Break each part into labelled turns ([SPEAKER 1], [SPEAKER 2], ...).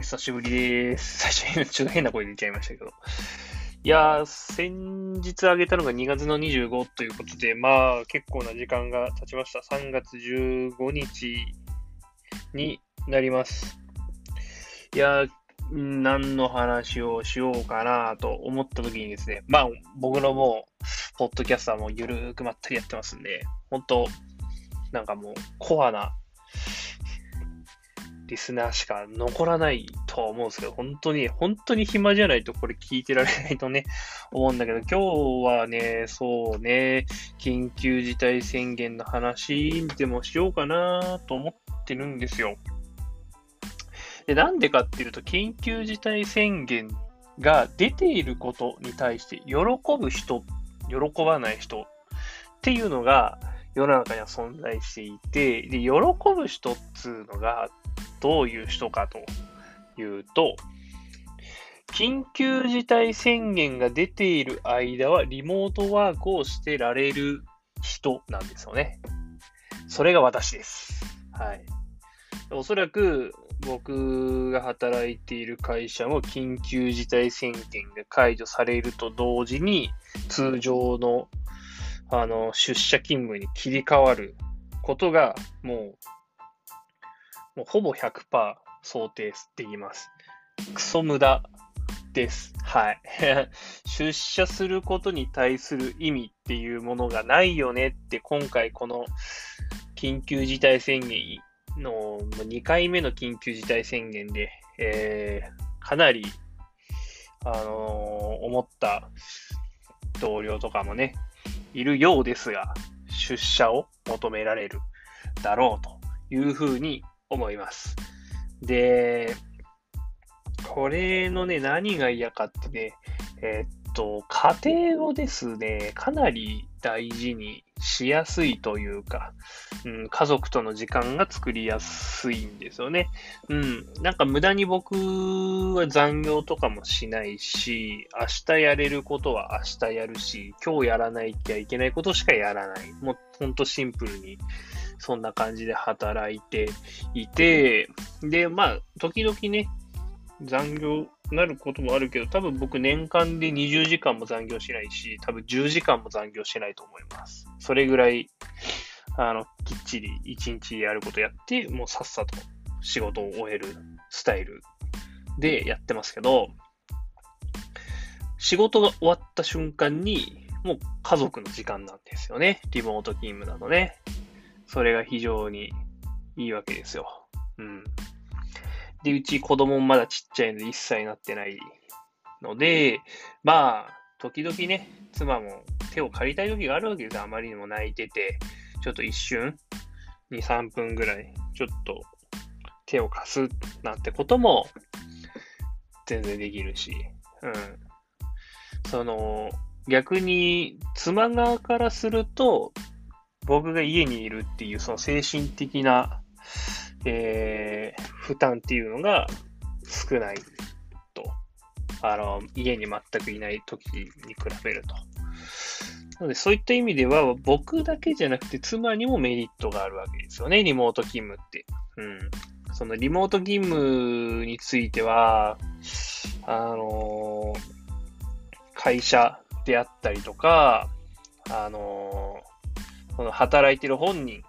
[SPEAKER 1] 久しぶりです。最初に ちょっと変な声で言っちゃいましたけど。いやー、先日あげたのが2月の25ということで、まあ結構な時間が経ちました。3月15日になります。いやー、何の話をしようかなと思った時にですね、まあ僕のもう、ポッドキャスターもゆるーくまったりやってますんで、本当なんかもうコアなリスナーしか残らないとは思うんですけど、本当に、本当に暇じゃないとこれ聞いてられないとね、思うんだけど、今日はね、そうね、緊急事態宣言の話でもしようかなと思ってるんですよ。で、なんでかっていうと、緊急事態宣言が出ていることに対して喜ぶ人、喜ばない人っていうのが世の中には存在していて、で、喜ぶ人っつうのがどういう人かというと、緊急事態宣言が出ている間はリモートワークをしてられる人なんですよね。それが私です。はい。おそらく僕が働いている会社も緊急事態宣言が解除されると同時に通常のあの出社勤務に切り替わることがもうもうほぼ100%想定できます。クソ無駄です。はい。出社することに対する意味っていうものがないよねって今回この緊急事態宣言の2回目の緊急事態宣言で、えー、かなり、あのー、思った同僚とかもね、いるようですが、出社を求められるだろうというふうに思います。で、これのね、何が嫌かってね、えー、っと、家庭をですね、かなり大事にしやすいというか、うん、家族との時間が作りやすいんですよね。うん、なんか無駄に僕は残業とかもしないし、明日やれることは明日やるし、今日やらないきゃいけないことしかやらない。もうほんとシンプルにそんな感じで働いていて、で、まあ、時々ね、残業なることもあるけど、多分僕年間で20時間も残業しないし、多分10時間も残業しないと思います。それぐらい、あの、きっちり1日やることやって、もうさっさと仕事を終えるスタイルでやってますけど、仕事が終わった瞬間に、もう家族の時間なんですよね。リモート勤務なのね。それが非常にいいわけですよ。うん。で、うち子供もまだちっちゃいので1歳になってないので、まあ、時々ね、妻も手を借りたい時があるわけですあまりにも泣いてて、ちょっと一瞬、2、3分ぐらい、ちょっと手を貸すなんてことも全然できるし、うん。その、逆に妻側からすると、僕が家にいるっていう、その精神的な、えー、負担っていうのが少ないと。あの、家に全くいない時に比べると。なので、そういった意味では、僕だけじゃなくて、妻にもメリットがあるわけですよね、リモート勤務って。うん。そのリモート勤務については、あのー、会社であったりとか、あのこの働いてる本人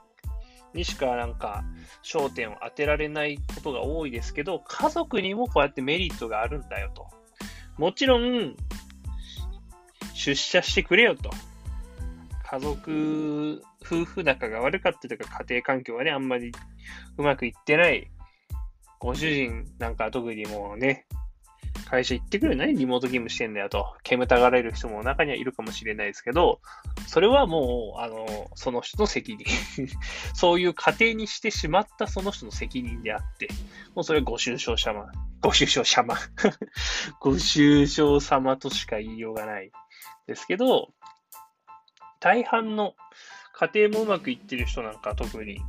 [SPEAKER 1] にしかなんか焦点を当てられないことが多いですけど、家族にもこうやってメリットがあるんだよと。もちろん、出社してくれよと。家族、夫婦仲が悪かったとか、家庭環境がね、あんまりうまくいってない、ご主人なんか特にもうね、会社行ってくる何リモート勤務してんだよと、煙たがられる人も中にはいるかもしれないですけど、それはもう、あの、その人の責任。そういう家庭にしてしまったその人の責任であって、もうそれはご愁傷様。ご愁傷様。ご愁傷様としか言いようがないですけど、大半の家庭もうまくいってる人なんか特に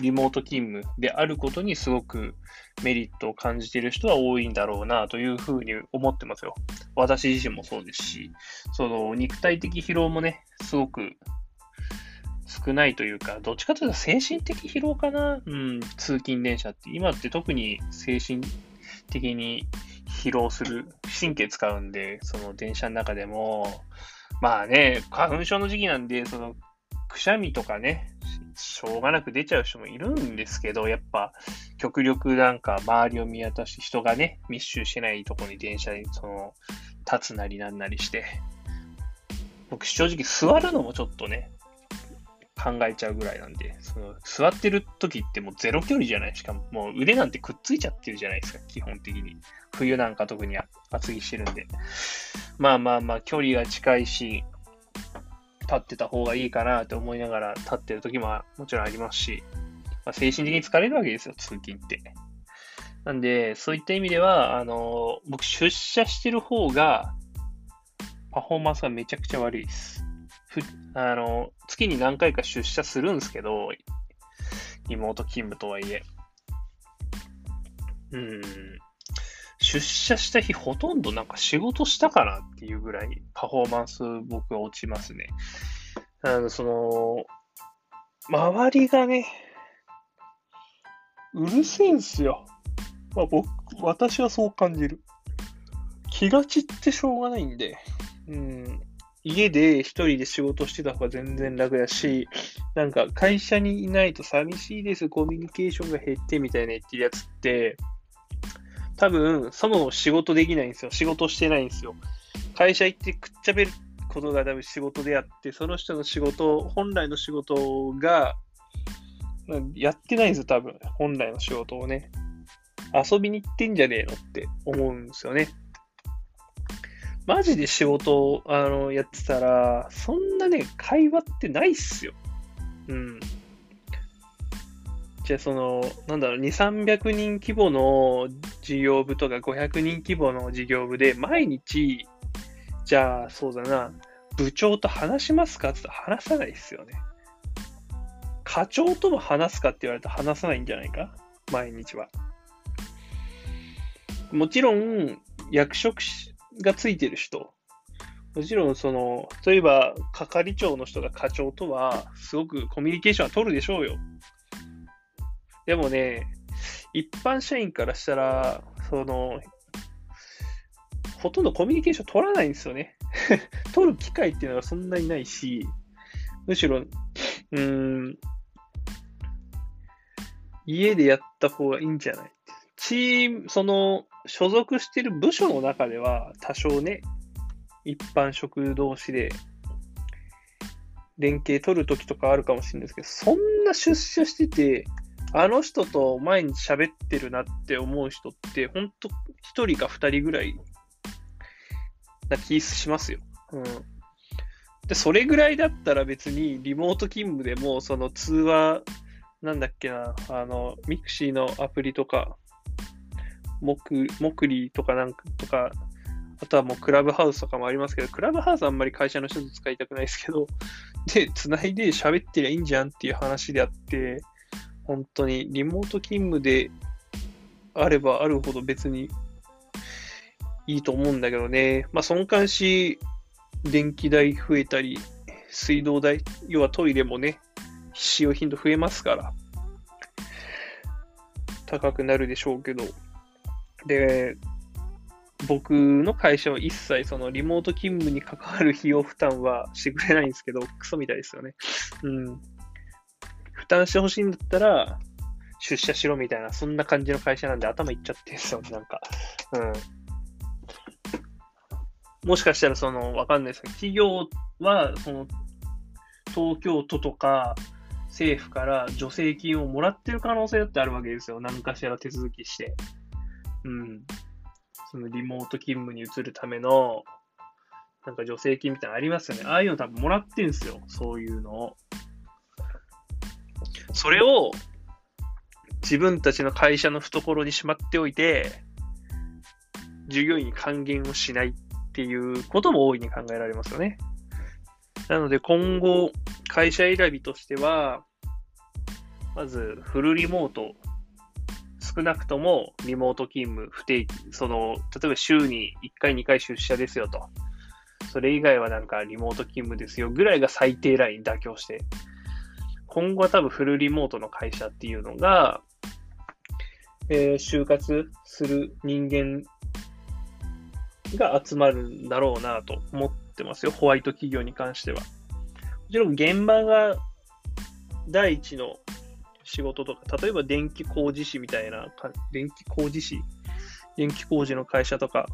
[SPEAKER 1] リモート勤務であることにすごくメリットを感じている人は多いんだろうなというふうに思ってますよ。私自身もそうですし、その肉体的疲労もね、すごく少ないというか、どっちかというと精神的疲労かなうん、通勤電車って。今って特に精神的に疲労する、神経使うんで、その電車の中でも、まあね、花粉症の時期なんで、その、くしゃみとかね、しょうがなく出ちゃう人もいるんですけど、やっぱ、極力なんか周りを見渡して人がね、密集してないとこに電車に、その、立つなりなんなりして、僕正直座るのもちょっとね、考えちゃうぐらいなんで、その座ってる時ってもうゼロ距離じゃない？しかも、もう腕なんてくっついちゃってるじゃないですか、基本的に。冬なんか特に厚着してるんで。まあまあまあ、距離が近いし、立ってた方がいいかなって思いながら立ってる時ももちろんありますし、まあ、精神的に疲れるわけですよ、通勤って。なんで、そういった意味では、あの、僕出社してる方が、パフォーマンスがめちゃくちゃ悪いです。ふあの、月に何回か出社するんですけど、リモート勤務とはいえ。うん。出社した日ほとんどなんか仕事したかなっていうぐらいパフォーマンス僕は落ちますね。あの、その、周りがね、うるせえんすよ。まあ僕、私はそう感じる。気が散ってしょうがないんで、うん、家で一人で仕事してた方が全然楽だし、なんか会社にいないと寂しいです、コミュニケーションが減ってみたいな言ってるやつって、多分、そもそも仕事できないんですよ。仕事してないんですよ。会社行ってくっちゃべることが多分仕事であって、その人の仕事、本来の仕事が、やってないんですよ、多分。本来の仕事をね。遊びに行ってんじゃねえのって思うんですよね。マジで仕事をあのやってたら、そんなね、会話ってないっすよ。うん。じゃあ、その、なんだろう、2、300人規模の事業部とか500人規模の事業部で、毎日、じゃあ、そうだな、部長と話しますかって言ったら話さないっすよね。課長とも話すかって言われたら話さないんじゃないか？毎日は。もちろん、役職がついてる人、もちろん、その、例えば、係長の人が課長とは、すごくコミュニケーションは取るでしょうよ。でもね、一般社員からしたら、その、ほとんどコミュニケーション取らないんですよね。取る機会っていうのがそんなにないし、むしろ、うーん、家でやった方がいいんじゃないチーム、その、所属してる部署の中では多少ね、一般職同士で連携取るときとかあるかもしれないですけど、そんな出社してて、あの人と毎日喋ってるなって思う人って、ほんと一人か二人ぐらいな気しますよ。うん。で、それぐらいだったら別にリモート勤務でも、その通話、なんだっけな、あの、 mixi のアプリとか、モク、 mocri とかなんか、とか、あとはもうクラブハウスとかもありますけど、クラブハウスあんまり会社の人と使いたくないですけど、で、繋いで喋ってりゃいいんじゃんっていう話であって、本当にリモート勤務であればあるほど別にいいと思うんだけどね。まあ、その関し、電気代増えたり、水道代、要はトイレもね、使用頻度増えますから、高くなるでしょうけど、で、僕の会社は一切そのリモート勤務に関わる費用負担はしてくれないんですけど、クソみたいですよね。うん。負担してほしいんだったら、出社しろみたいな、そんな感じの会社なんで頭いっちゃってんすよ、なんか。うん。もしかしたらその、わかんないですけど、企業は、その、東京都とか、政府から助成金をもらってる可能性だってあるわけですよ。何かしら手続きして。うん。そのリモート勤務に移るための、なんか助成金みたいなのありますよね。ああいうの多分もらってんすよ。そういうのを。それを自分たちの会社の懐にしまっておいて、従業員に還元をしないっていうことも大いに考えられますよね。なので今後、会社選びとしては、まずフルリモート少なくともリモート勤務、不定期、その、例えば週に1回、2回出社ですよと。それ以外はなんかリモート勤務ですよぐらいが最低ライン妥協して。今後は多分フルリモートの会社っていうのが、えー、就活する人間が集まるんだろうなと思ってますよ。ホワイト企業に関しては。もちろん現場が第一の仕事とか、例えば電気工事士みたいな、電気工事士電気工事の会社とか、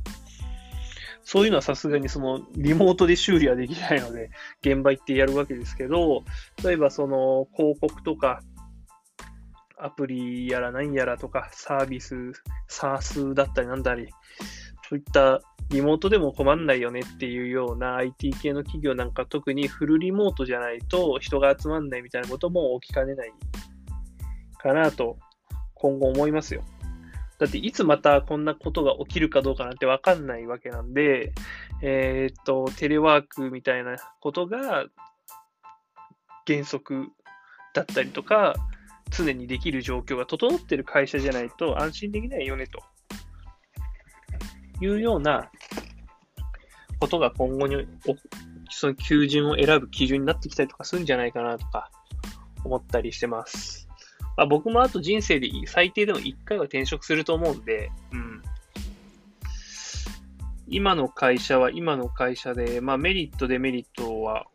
[SPEAKER 1] そういうのはさすがにそのリモートで修理はできないので、現場行ってやるわけですけど、例えばその広告とか、アプリやら何やらとか、サービス、サースだったりなんだり、そういったリモートでも困んないよねっていうような IT 系の企業なんか特にフルリモートじゃないと人が集まんないみたいなことも起きかねないかなと今後思いますよ。だっていつまたこんなことが起きるかどうかなんてわかんないわけなんで、えー、っと、テレワークみたいなことが原則だったりとか、常にできる状況が整ってる会社じゃないと安心できないよね、というようなことが今後にその求人を選ぶ基準になってきたりとかするんじゃないかなとか思ったりしてます。まあ、僕もあと人生で最低でも1回は転職すると思うんで、うん。今の会社は今の会社で、まあメリット、デメリットは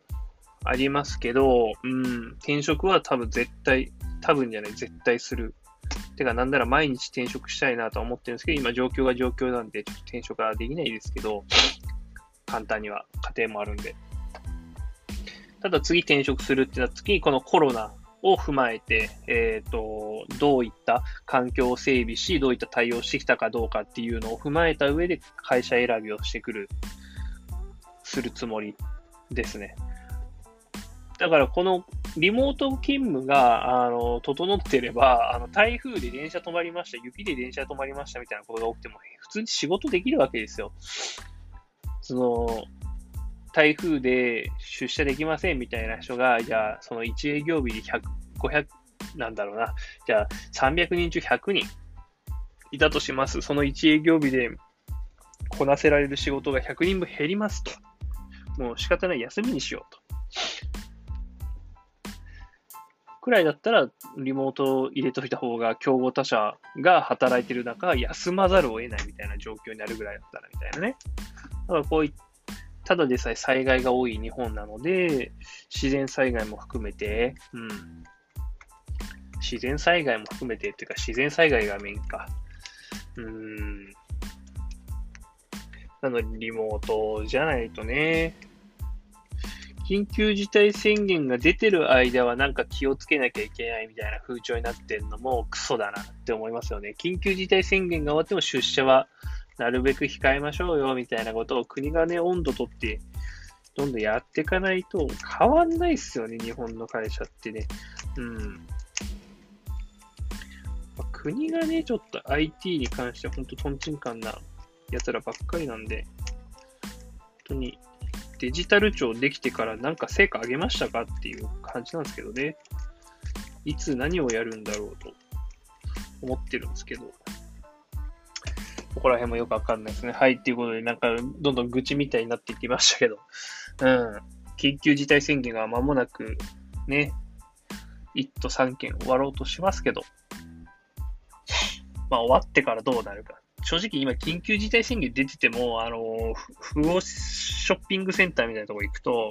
[SPEAKER 1] ありますけど、うん、転職は多分絶対多分じゃない、絶対する。てか、なんなら毎日転職したいなとは思ってるんですけど、今状況が状況なんで、ちょっと転職はできないですけど、簡単には家庭もあるんで。ただ次転職するってなった時に、このコロナを踏まえて、え、ー、と、どういった環境を整備し、どういった対応してきたかどうかっていうのを踏まえた上で会社選びをしてくる、するつもりですね。だからこのリモート勤務が、あの、整ってれば、あの、台風で電車止まりました、雪で電車止まりましたみたいなことが起きても、普通に仕事できるわけですよ。その、台風で出社できませんみたいな人が、じゃあ、その1営業日で100、500、なんだろうな、じゃあ、300人中100人いたとします。その1営業日でこなせられる仕事が100人分減りますと。もう仕方ない休みにしようと。くらいだったら、リモートを入れといた方が、競合他社が働いてる中、休まざるを得ないみたいな状況になるぐらいだったら、みたいなね。だからこういただでさえ災害が多い日本なので、自然災害も含めて、うん。自然災害も含めてっていうか、自然災害がメインか。うん。なので、リモートじゃないとね、緊急事態宣言が出てる間はなんか気をつけなきゃいけないみたいな風潮になってんのもクソだなって思いますよね。緊急事態宣言が終わっても出社はなるべく控えましょうよみたいなことを国がね、温度とってどんどんやっていかないと変わんないっすよね、日本の会社ってね。うん。国がね、ちょっと IT に関しては本当トンチンカンな奴らばっかりなんで、本当にデジタル庁できてからなんか成果上げましたかっていう感じなんですけどね。いつ何をやるんだろうと思ってるんですけど。ここら辺もよくわかんないですね。はい、っていうことで、なんか、どんどん愚痴みたいになっていきましたけど、うん。緊急事態宣言が間もなく、ね、1都3県終わろうとしますけど、まあ終わってからどうなるか。正直今緊急事態宣言出てても、あの、不法ショッピングセンターみたいなとこ行くと、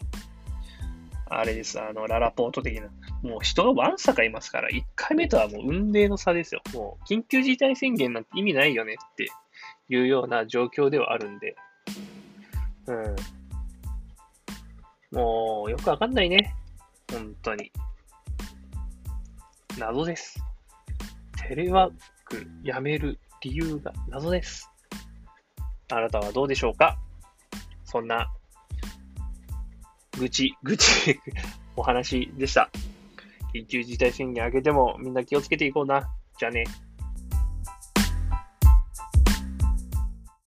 [SPEAKER 1] あれです、あの、ララポート的な。もう人がわんさかいますから、1回目とはもう運命の差ですよ。もう、緊急事態宣言なんて意味ないよねっていうような状況ではあるんで。うん。もう、よくわかんないね。本当に。謎です。テレワークやめる理由が謎です。あなたはどうでしょうか？そんな、愚痴、愚痴お話でした。緊急事態宣言明けてもみんな気をつけていこうな。じゃあね。